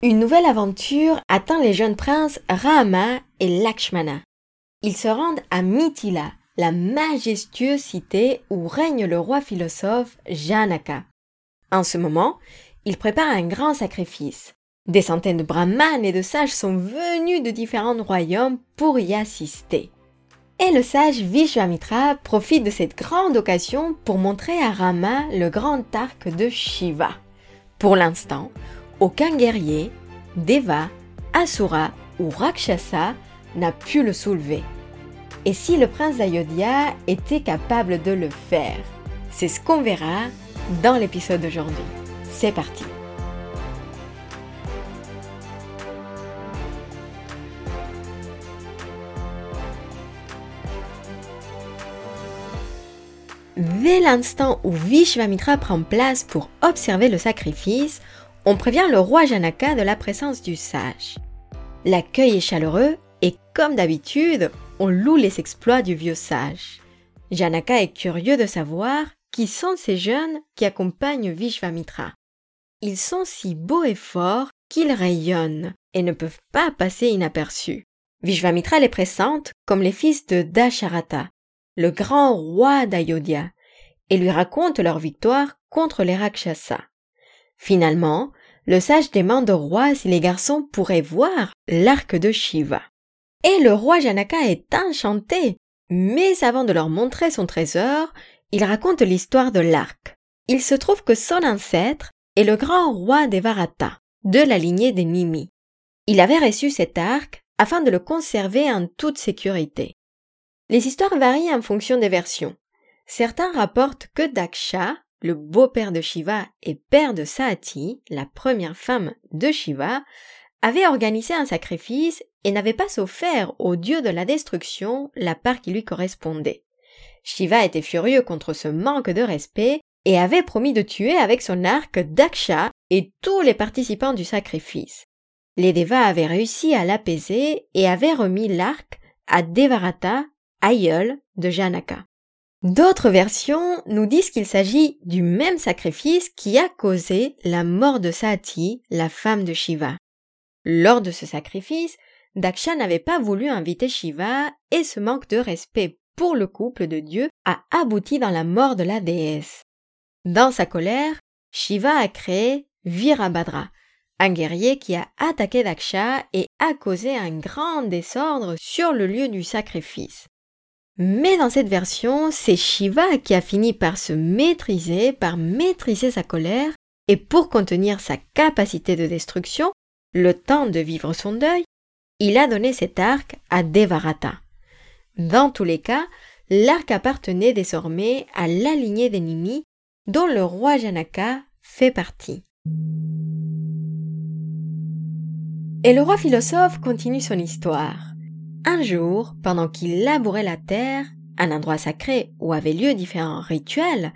Une nouvelle aventure attend les jeunes princes Rama et Lakshmana. Ils se rendent à Mithila, la majestueuse cité où règne le roi philosophe Janaka. En ce moment, ils préparent un grand sacrifice. Des centaines de brahmanes et de sages sont venus de différents royaumes pour y assister. Et le sage Vishwamitra profite de cette grande occasion pour montrer à Rama le grand arc de Shiva. Pour l'instant, aucun guerrier, Deva, Asura ou Rakshasa n'a pu le soulever. Et si le prince d'Ayodhya était capable de le faire? C'est ce qu'on verra dans l'épisode d'aujourd'hui. C'est parti Dès l'instant où Vishvamitra prend place pour observer le sacrifice, on prévient le roi Janaka de la présence du sage. L'accueil est chaleureux et comme d'habitude, on loue les exploits du vieux sage. Janaka est curieux de savoir qui sont ces jeunes qui accompagnent Vishvamitra. Ils sont si beaux et forts qu'ils rayonnent et ne peuvent pas passer inaperçus. Vishvamitra les présente comme les fils de Dasharata, le grand roi d'Ayodhya, et lui raconte leur victoire contre les Rakshasas. Finalement, le sage demande au roi si les garçons pourraient voir l'arc de Shiva. Et le roi Janaka est enchanté. Mais avant de leur montrer son trésor, il raconte l'histoire de l'arc. Il se trouve que son ancêtre est le grand roi des Varata, de la lignée des Nimi. Il avait reçu cet arc afin de le conserver en toute sécurité. Les histoires varient en fonction des versions. Certains rapportent que Daksha, le beau-père de Shiva et père de Saati, la première femme de Shiva, avait organisé un sacrifice et n'avait pas offert au dieu de la destruction la part qui lui correspondait. Shiva était furieux contre ce manque de respect et avait promis de tuer avec son arc Daksha et tous les participants du sacrifice. Les Devas avaient réussi à l'apaiser et avaient remis l'arc à Devarata, aïeul de Janaka. D'autres versions nous disent qu'il s'agit du même sacrifice qui a causé la mort de Sati, la femme de Shiva. Lors de ce sacrifice, Daksha n'avait pas voulu inviter Shiva et ce manque de respect pour le couple de dieux a abouti dans la mort de la déesse. Dans sa colère, Shiva a créé Virabhadra, un guerrier qui a attaqué Daksha et a causé un grand désordre sur le lieu du sacrifice. Mais dans cette version, c'est Shiva qui a fini par se maîtriser, par maîtriser sa colère, et pour contenir sa capacité de destruction, le temps de vivre son deuil, il a donné cet arc à Devarata. Dans tous les cas, l'arc appartenait désormais à la lignée d'ennemis dont le roi Janaka fait partie. Et le roi philosophe continue son histoire. Un jour, pendant qu'il labourait la terre, un endroit sacré où avaient lieu différents rituels,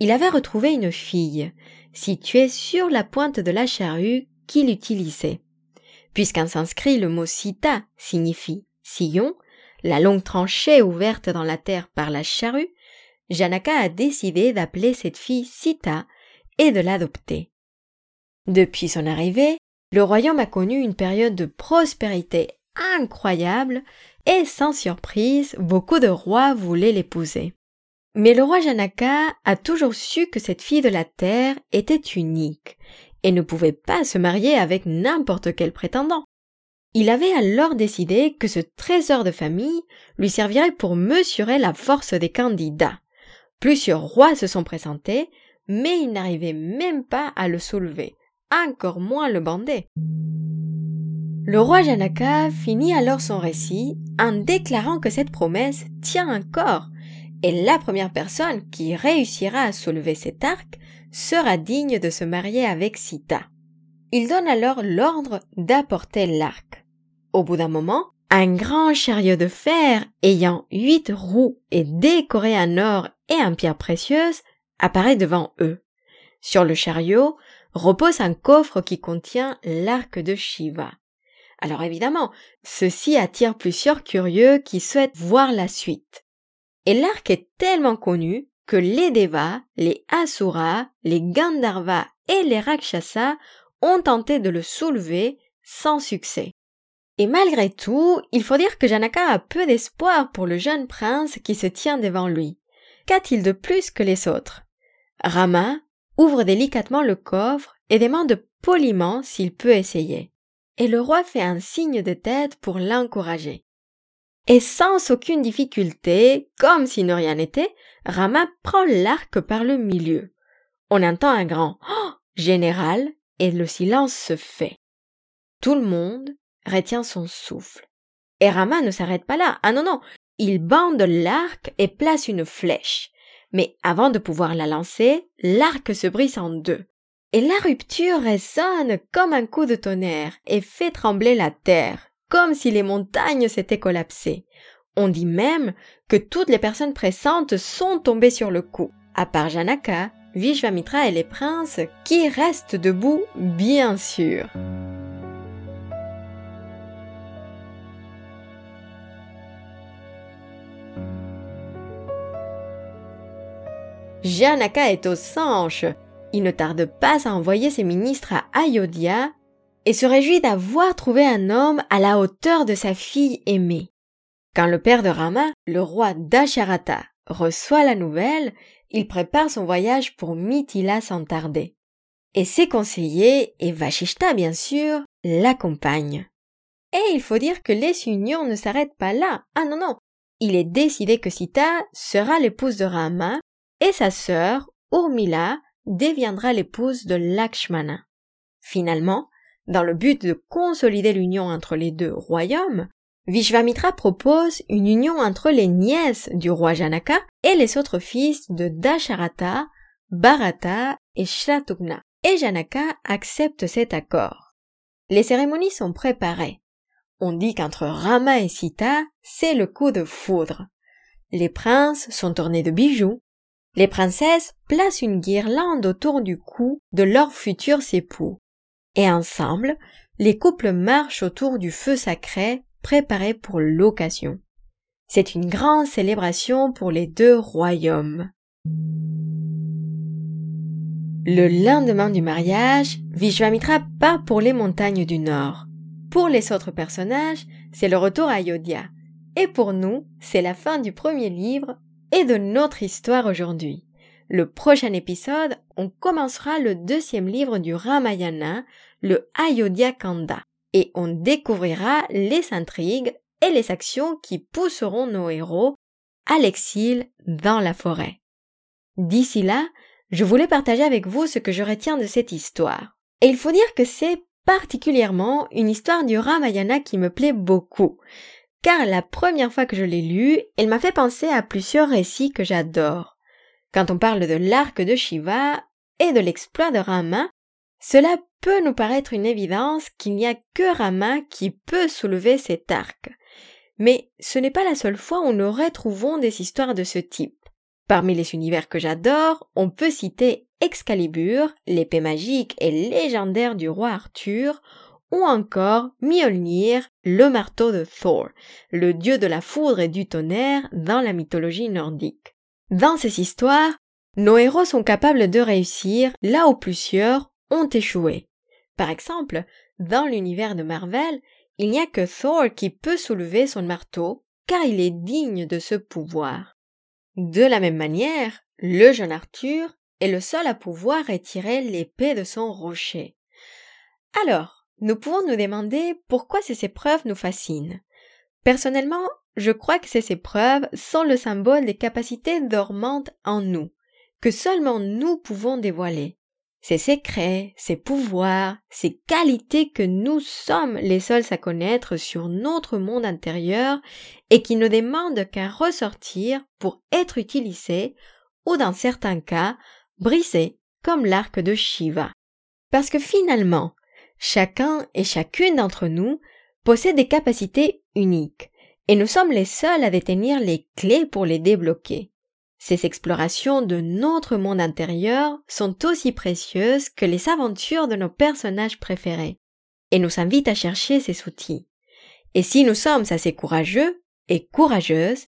il avait retrouvé une fille, située sur la pointe de la charrue qu'il utilisait. Puisqu'en sanskrit le mot sita signifie sillon, la longue tranchée ouverte dans la terre par la charrue, Janaka a décidé d'appeler cette fille Sita et de l'adopter. Depuis son arrivée, le royaume a connu une période de prospérité incroyable et sans surprise, beaucoup de rois voulaient l'épouser. Mais le roi Janaka a toujours su que cette fille de la terre était unique et ne pouvait pas se marier avec n'importe quel prétendant. Il avait alors décidé que ce trésor de famille lui servirait pour mesurer la force des candidats. Plusieurs rois se sont présentés, mais ils n'arrivaient même pas à le soulever, encore moins le bander. Le roi Janaka finit alors son récit en déclarant que cette promesse tient encore, et la première personne qui réussira à soulever cet arc sera digne de se marier avec Sita. Il donne alors l'ordre d'apporter l'arc. Au bout d'un moment, un grand chariot de fer ayant huit roues et décoré en or et en pierres précieuses apparaît devant eux. Sur le chariot repose un coffre qui contient l'arc de Shiva. Alors évidemment, ceci attire plusieurs curieux qui souhaitent voir la suite. Et l'arc est tellement connu que les Devas, les Asuras, les Gandharvas et les Rakshasas ont tenté de le soulever sans succès. Et malgré tout, il faut dire que Janaka a peu d'espoir pour le jeune prince qui se tient devant lui. Qu'a-t-il de plus que les autres? Rama ouvre délicatement le coffre et demande poliment s'il peut essayer. Et le roi fait un signe de tête pour l'encourager. Et sans aucune difficulté, comme si ne rien n'était, Rama prend l'arc par le milieu. On entend un grand oh général et le silence se fait. Tout le monde retient son souffle. Et Rama ne s'arrête pas là. Ah non, non. Il bande l'arc et place une flèche. Mais avant de pouvoir la lancer, l'arc se brise en deux. Et la rupture résonne comme un coup de tonnerre et fait trembler la terre, comme si les montagnes s'étaient collapsées. On dit même que toutes les personnes présentes sont tombées sur le coup, à part Janaka, Vishvamitra et les princes qui restent debout, bien sûr. Janaka est au sanche. Il ne tarde pas à envoyer ses ministres à Ayodhya et se réjouit d'avoir trouvé un homme à la hauteur de sa fille aimée. Quand le père de Rama, le roi Dasharata, reçoit la nouvelle, il prépare son voyage pour Mithila sans tarder. Et ses conseillers, et Vashishta bien sûr, l'accompagnent. Et il faut dire que les unions ne s'arrêtent pas là. Ah non, non. Il est décidé que Sita sera l'épouse de Rama et sa sœur, Urmila, deviendra l'épouse de Lakshmana. Finalement, dans le but de consolider l'union entre les deux royaumes, Vishvamitra propose une union entre les nièces du roi Janaka et les autres fils de Dasharata, Bharata et Shatugna. Et Janaka accepte cet accord. Les cérémonies sont préparées. On dit qu'entre Rama et Sita, c'est le coup de foudre. Les princes sont ornés de bijoux, les princesses placent une guirlande autour du cou de leurs futurs époux. Et ensemble, les couples marchent autour du feu sacré préparé pour l'occasion. C'est une grande célébration pour les deux royaumes. Le lendemain du mariage, Vishwamitra part pour les montagnes du Nord. Pour les autres personnages, c'est le retour à Ayodhya. Et pour nous, c'est la fin du premier livre et de notre histoire aujourd'hui. Le prochain épisode, on commencera le deuxième livre du Ramayana, le Ayodhya Kanda, et on découvrira les intrigues et les actions qui pousseront nos héros à l'exil dans la forêt. D'ici là, je voulais partager avec vous ce que je retiens de cette histoire. Et il faut dire que c'est particulièrement une histoire du Ramayana qui me plaît beaucoup car la première fois que je l'ai lu, elle m'a fait penser à plusieurs récits que j'adore. Quand on parle de l'arc de Shiva et de l'exploit de Rama, cela peut nous paraître une évidence qu'il n'y a que Rama qui peut soulever cet arc. Mais ce n'est pas la seule fois où nous retrouvons des histoires de ce type. Parmi les univers que j'adore, on peut citer Excalibur, l'épée magique et légendaire du roi Arthur, ou encore Mjolnir, le marteau de Thor, le dieu de la foudre et du tonnerre dans la mythologie nordique. Dans ces histoires, nos héros sont capables de réussir là où plusieurs ont échoué. Par exemple, dans l'univers de Marvel, il n'y a que Thor qui peut soulever son marteau, car il est digne de ce pouvoir. De la même manière, le jeune Arthur est le seul à pouvoir retirer l'épée de son rocher. Alors, nous pouvons nous demander pourquoi ces épreuves nous fascinent. Personnellement, je crois que ces épreuves sont le symbole des capacités dormantes en nous, que seulement nous pouvons dévoiler. Ces secrets, ces pouvoirs, ces qualités que nous sommes les seuls à connaître sur notre monde intérieur et qui ne demandent qu'à ressortir pour être utilisés ou dans certains cas brisés comme l'arc de Shiva. Parce que finalement, Chacun et chacune d'entre nous possède des capacités uniques, et nous sommes les seuls à détenir les clés pour les débloquer. Ces explorations de notre monde intérieur sont aussi précieuses que les aventures de nos personnages préférés, et nous invitent à chercher ces outils. Et si nous sommes assez courageux et courageuses,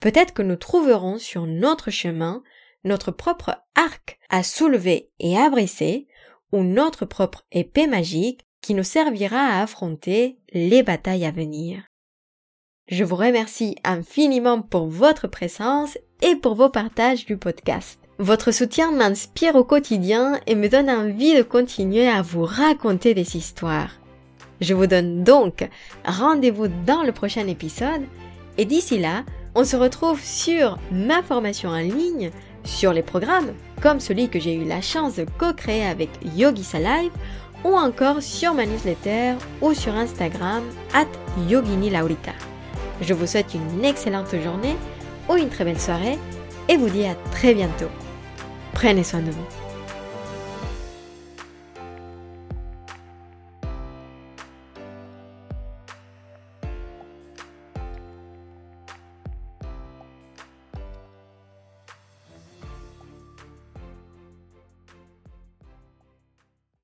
peut-être que nous trouverons sur notre chemin notre propre arc à soulever et à briser ou notre propre épée magique qui nous servira à affronter les batailles à venir. Je vous remercie infiniment pour votre présence et pour vos partages du podcast. Votre soutien m'inspire au quotidien et me donne envie de continuer à vous raconter des histoires. Je vous donne donc rendez-vous dans le prochain épisode et d'ici là, on se retrouve sur ma formation en ligne, sur les programmes comme celui que j'ai eu la chance de co-créer avec Yogi Salive ou encore sur ma newsletter ou sur Instagram at Yogini Laurita. Je vous souhaite une excellente journée ou une très belle soirée et vous dis à très bientôt. Prenez soin de vous.